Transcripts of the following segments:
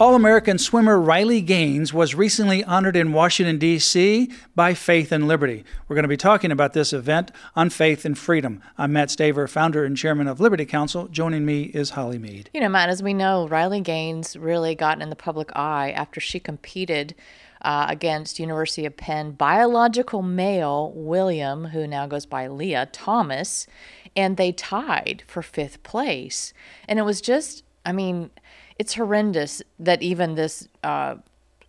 All American swimmer Riley Gaines was recently honored in Washington, D.C. by Faith and Liberty. We're going to be talking about this event on faith and freedom. I'm Mat Staver, founder and chairman of Liberty Counsel. Joining me is Holly Mead. You know, Mat, as we know, Riley Gaines really got in the public eye after she competed. Uh, against University of Penn biological male William, who now goes by Lia Thomas, and they tied for fifth place. And it was just, I mean, it's horrendous that even this uh,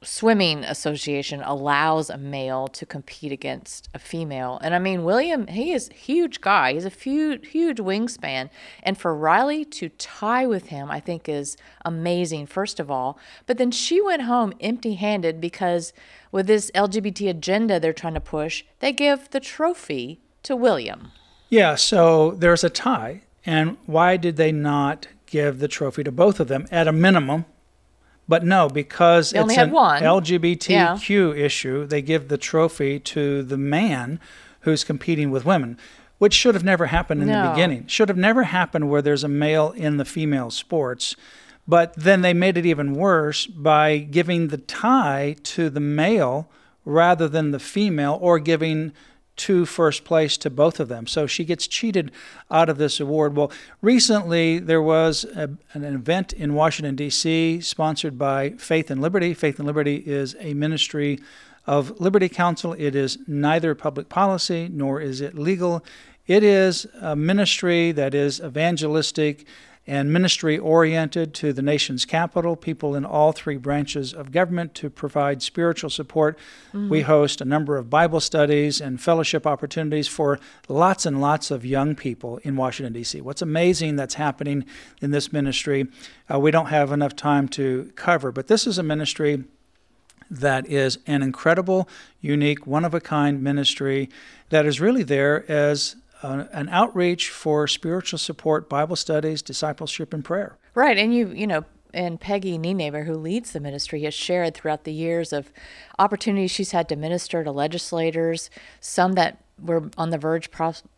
swimming association allows a male to compete against a female. And I mean, William, he is huge guy. He's a huge, huge wingspan. And for Riley to tie with him, I think is amazing, first of all. But then she went home empty handed because with this LGBT agenda they're trying to push, they give the trophy to William. Yeah, so there's a tie. And why did they not give the trophy to both of them at a minimum. But no, because they it's an LGBTQ yeah. issue, they give the trophy to the man who's competing with women, which should have never happened in no. the beginning. Should have never happened where there's a male in the female sports. But then they made it even worse by giving the tie to the male rather than the female or giving to first place to both of them. So she gets cheated out of this award. Well, recently there was a, an event in Washington, D.C., sponsored by Faith and Liberty. Faith and Liberty is a ministry of Liberty Counsel. It is neither public policy nor is it legal. It is a ministry that is evangelistic and ministry oriented to the nation's capital, people in all three branches of government to provide spiritual support. Mm-hmm. We host a number of Bible studies and fellowship opportunities for lots and lots of young people in Washington, D.C. What's amazing that's happening in this ministry, uh, we don't have enough time to cover, but this is a ministry that is an incredible, unique, one of a kind ministry that is really there as an outreach for spiritual support, Bible studies, discipleship, and prayer. Right, and you you know. And Peggy Nienaber, who leads the ministry, has shared throughout the years of opportunities she's had to minister to legislators, some that were on the verge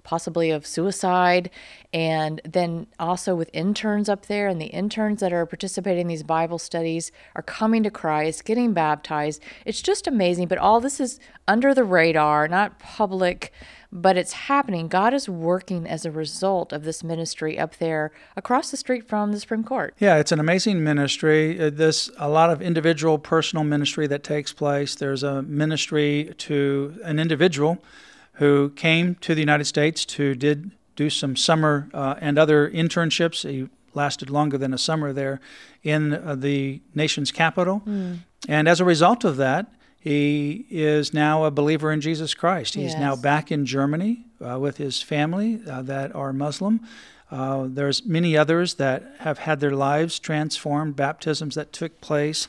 possibly of suicide and then also with interns up there and the interns that are participating in these bible studies are coming to christ getting baptized it's just amazing but all this is under the radar not public but it's happening. God is working as a result of this ministry up there across the street from the Supreme Court. Yeah, it's an amazing ministry. Uh, this a lot of individual personal ministry that takes place. There's a ministry to an individual who came to the United States to did do some summer uh, and other internships. He lasted longer than a summer there in uh, the nation's capital. Mm. And as a result of that, he is now a believer in Jesus Christ. He's yes. now back in Germany uh, with his family uh, that are Muslim. Uh, there's many others that have had their lives transformed, baptisms that took place.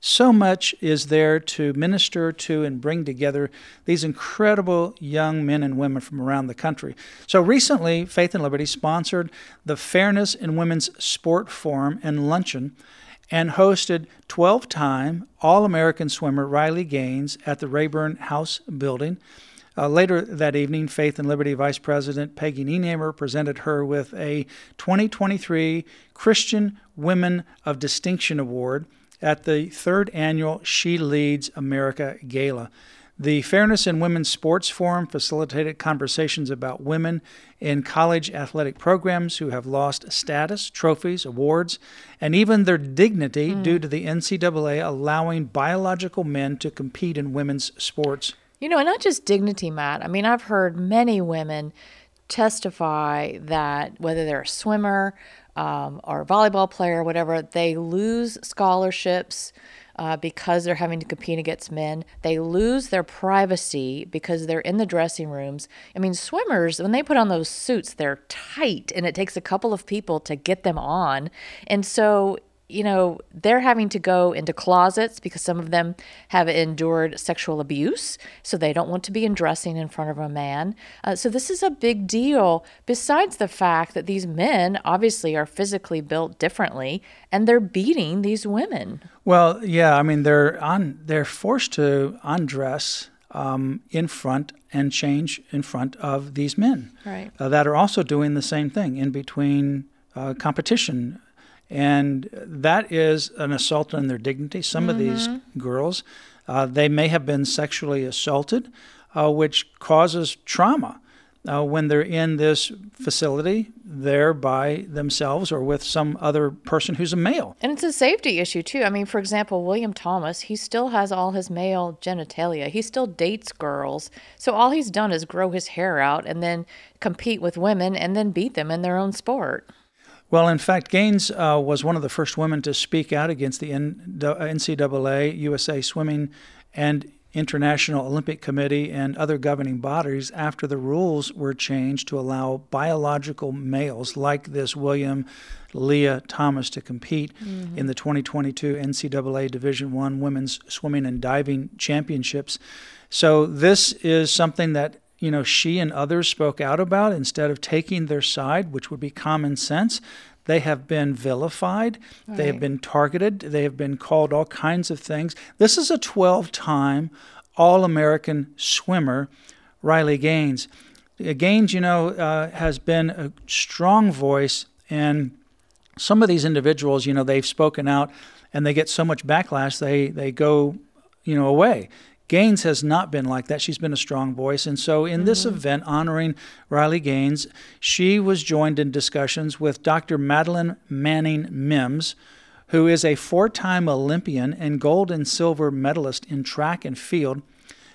So much is there to minister to and bring together these incredible young men and women from around the country. So recently, Faith and Liberty sponsored the Fairness in Women's Sport Forum and Luncheon and hosted 12 time All American swimmer Riley Gaines at the Rayburn House building. Uh, later that evening, Faith and Liberty Vice President Peggy Nienaber presented her with a 2023 Christian Women of Distinction Award at the third annual She Leads America Gala. The Fairness in Women's Sports Forum facilitated conversations about women in college athletic programs who have lost status, trophies, awards, and even their dignity mm. due to the NCAA allowing biological men to compete in women's sports. You know, and not just dignity, Mat. I mean, I've heard many women testify that whether they're a swimmer um, or a volleyball player or whatever, they lose scholarships uh, because they're having to compete against men. They lose their privacy because they're in the dressing rooms. I mean, swimmers, when they put on those suits, they're tight and it takes a couple of people to get them on. And so you know, they're having to go into closets because some of them have endured sexual abuse, so they don't want to be undressing in front of a man. Uh, so this is a big deal, besides the fact that these men obviously are physically built differently and they're beating these women. Well, yeah, I mean, they're, on, they're forced to undress um, in front and change in front of these men right. uh, that are also doing the same thing in between uh, competition and that is an assault on their dignity. Some mm-hmm. of these mm-hmm. girls, uh, they may have been sexually assaulted, uh, which causes trauma. Uh, when they're in this facility, they're by themselves or with some other person who's a male. And it's a safety issue, too. I mean, for example, William Thomas, he still has all his male genitalia. He still dates girls. So all he's done is grow his hair out and then compete with women and then beat them in their own sport. Well, in fact, Gaines uh, was one of the first women to speak out against the NCAA, USA Swimming, and International Olympic Committee and other governing bodies after the rules were changed to allow biological males like this William Lia Thomas to compete mm-hmm. in the 2022 NCAA Division One Women's Swimming and Diving Championships. So this is something that you know, she and others spoke out about instead of taking their side, which would be common sense. They have been vilified. Right. They have been targeted. They have been called all kinds of things. This is a 12 time All American swimmer, Riley Gaines. Uh, Gaines, you know, uh, has been a strong voice, and some of these individuals, you know, they've spoken out and they get so much backlash, they, they go, you know, away. Gaines has not been like that. She's been a strong voice. And so, in mm-hmm. this event honoring Riley Gaines, she was joined in discussions with Dr. Madeline Manning Mims, who is a four time Olympian and gold and silver medalist in track and field.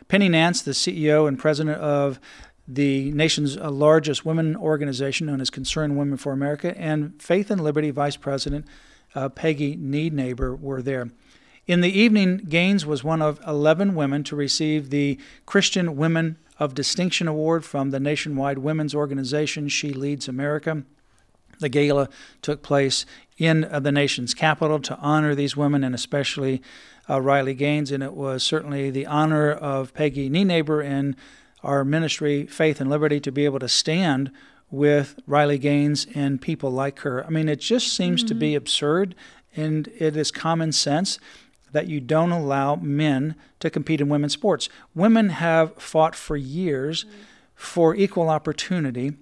Penny Nance, the CEO and president of the nation's largest women organization known as Concerned Women for America, and Faith and Liberty Vice President uh, Peggy Nienaber were there. In the evening, Gaines was one of 11 women to receive the Christian Women of Distinction Award from the nationwide women's organization She Leads America. The gala took place in uh, the nation's capital to honor these women and especially uh, Riley Gaines, and it was certainly the honor of Peggy Nienaber and our ministry, Faith and Liberty, to be able to stand with Riley Gaines and people like her. I mean, it just seems mm-hmm. to be mm-hmm. absurd and it is common sense that you don't allow men to compete in women's sports. Women have fought for years mm-hmm. for equal opportunity.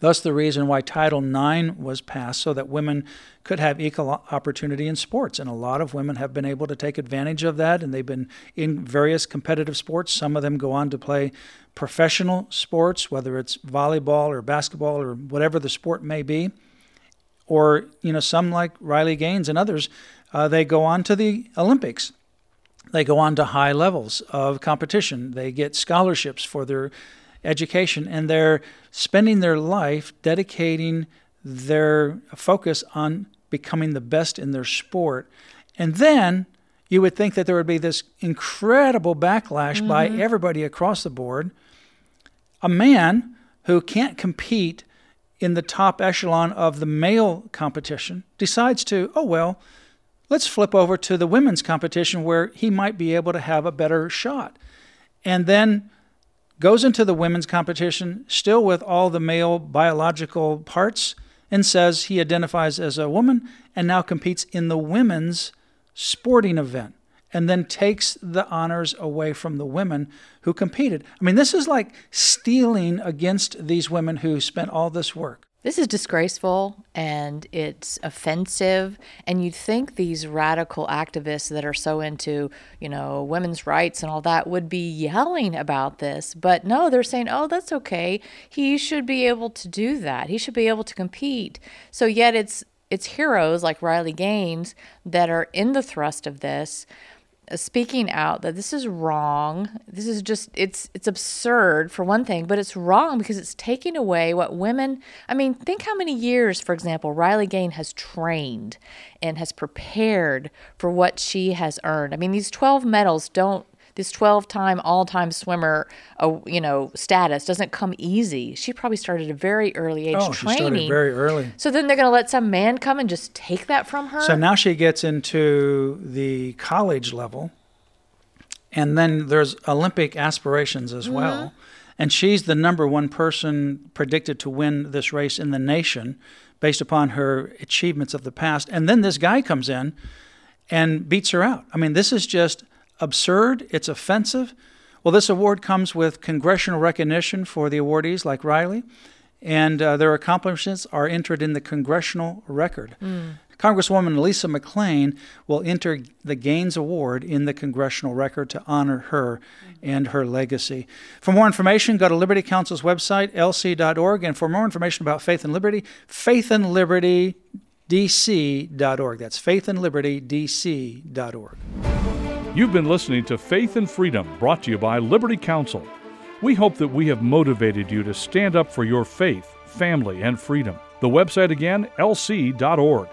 Thus, the reason why Title IX was passed so that women could have equal opportunity in sports. And a lot of women have been able to take advantage of that, and they've been in various competitive sports. Some of them go on to play professional sports, whether it's volleyball or basketball or whatever the sport may be. Or, you know, some like Riley Gaines and others uh, they go on to the Olympics. They go on to high levels of competition. They get scholarships for their education, and they're spending their life dedicating their focus on becoming the best in their sport. And then you would think that there would be this incredible backlash mm-hmm. by everybody across the board. A man who can't compete in the top echelon of the male competition decides to, oh, well, let's flip over to the women's competition where he might be able to have a better shot. And then goes into the women's competition, still with all the male biological parts, and says he identifies as a woman and now competes in the women's sporting event and then takes the honors away from the women who competed. I mean, this is like stealing against these women who spent all this work. This is disgraceful and it's offensive. And you'd think these radical activists that are so into, you know, women's rights and all that would be yelling about this. But no, they're saying, oh, that's okay. He should be able to do that. He should be able to compete. So yet it's it's heroes like Riley Gaines that are in the thrust of this speaking out that this is wrong. This is just it's it's absurd for one thing, but it's wrong because it's taking away what women I mean, think how many years, for example, Riley Gaines has trained and has prepared for what she has earned. I mean, these 12 medals don't this 12-time all-time swimmer, uh, you know, status doesn't come easy. She probably started at a very early age Oh, she training. started very early. so then they're going to let some man come and just take that from her. So now she gets into the college level, and then there's Olympic aspirations as well. And she's the number one person predicted to win this race in the nation based upon her achievements of the past. And then this guy comes in and beats her out. I mean, this is just absurd. It's offensive. Well, this award comes with congressional recognition for the awardees like Riley, and uh, their accomplishments are entered in the congressional record. Congresswoman Lisa McClain will enter the Gaines Award in the congressional record to honor her and her legacy. For more information, go to Liberty Counsel's website, lc.org, and for more information about Faith and Liberty, faithandlibertydc.org. That's faithandlibertydc.org. You've been listening to Faith and Freedom, brought to you by Liberty Counsel. We hope that we have motivated you to stand up for your faith, family, and freedom. The website again, lc.org.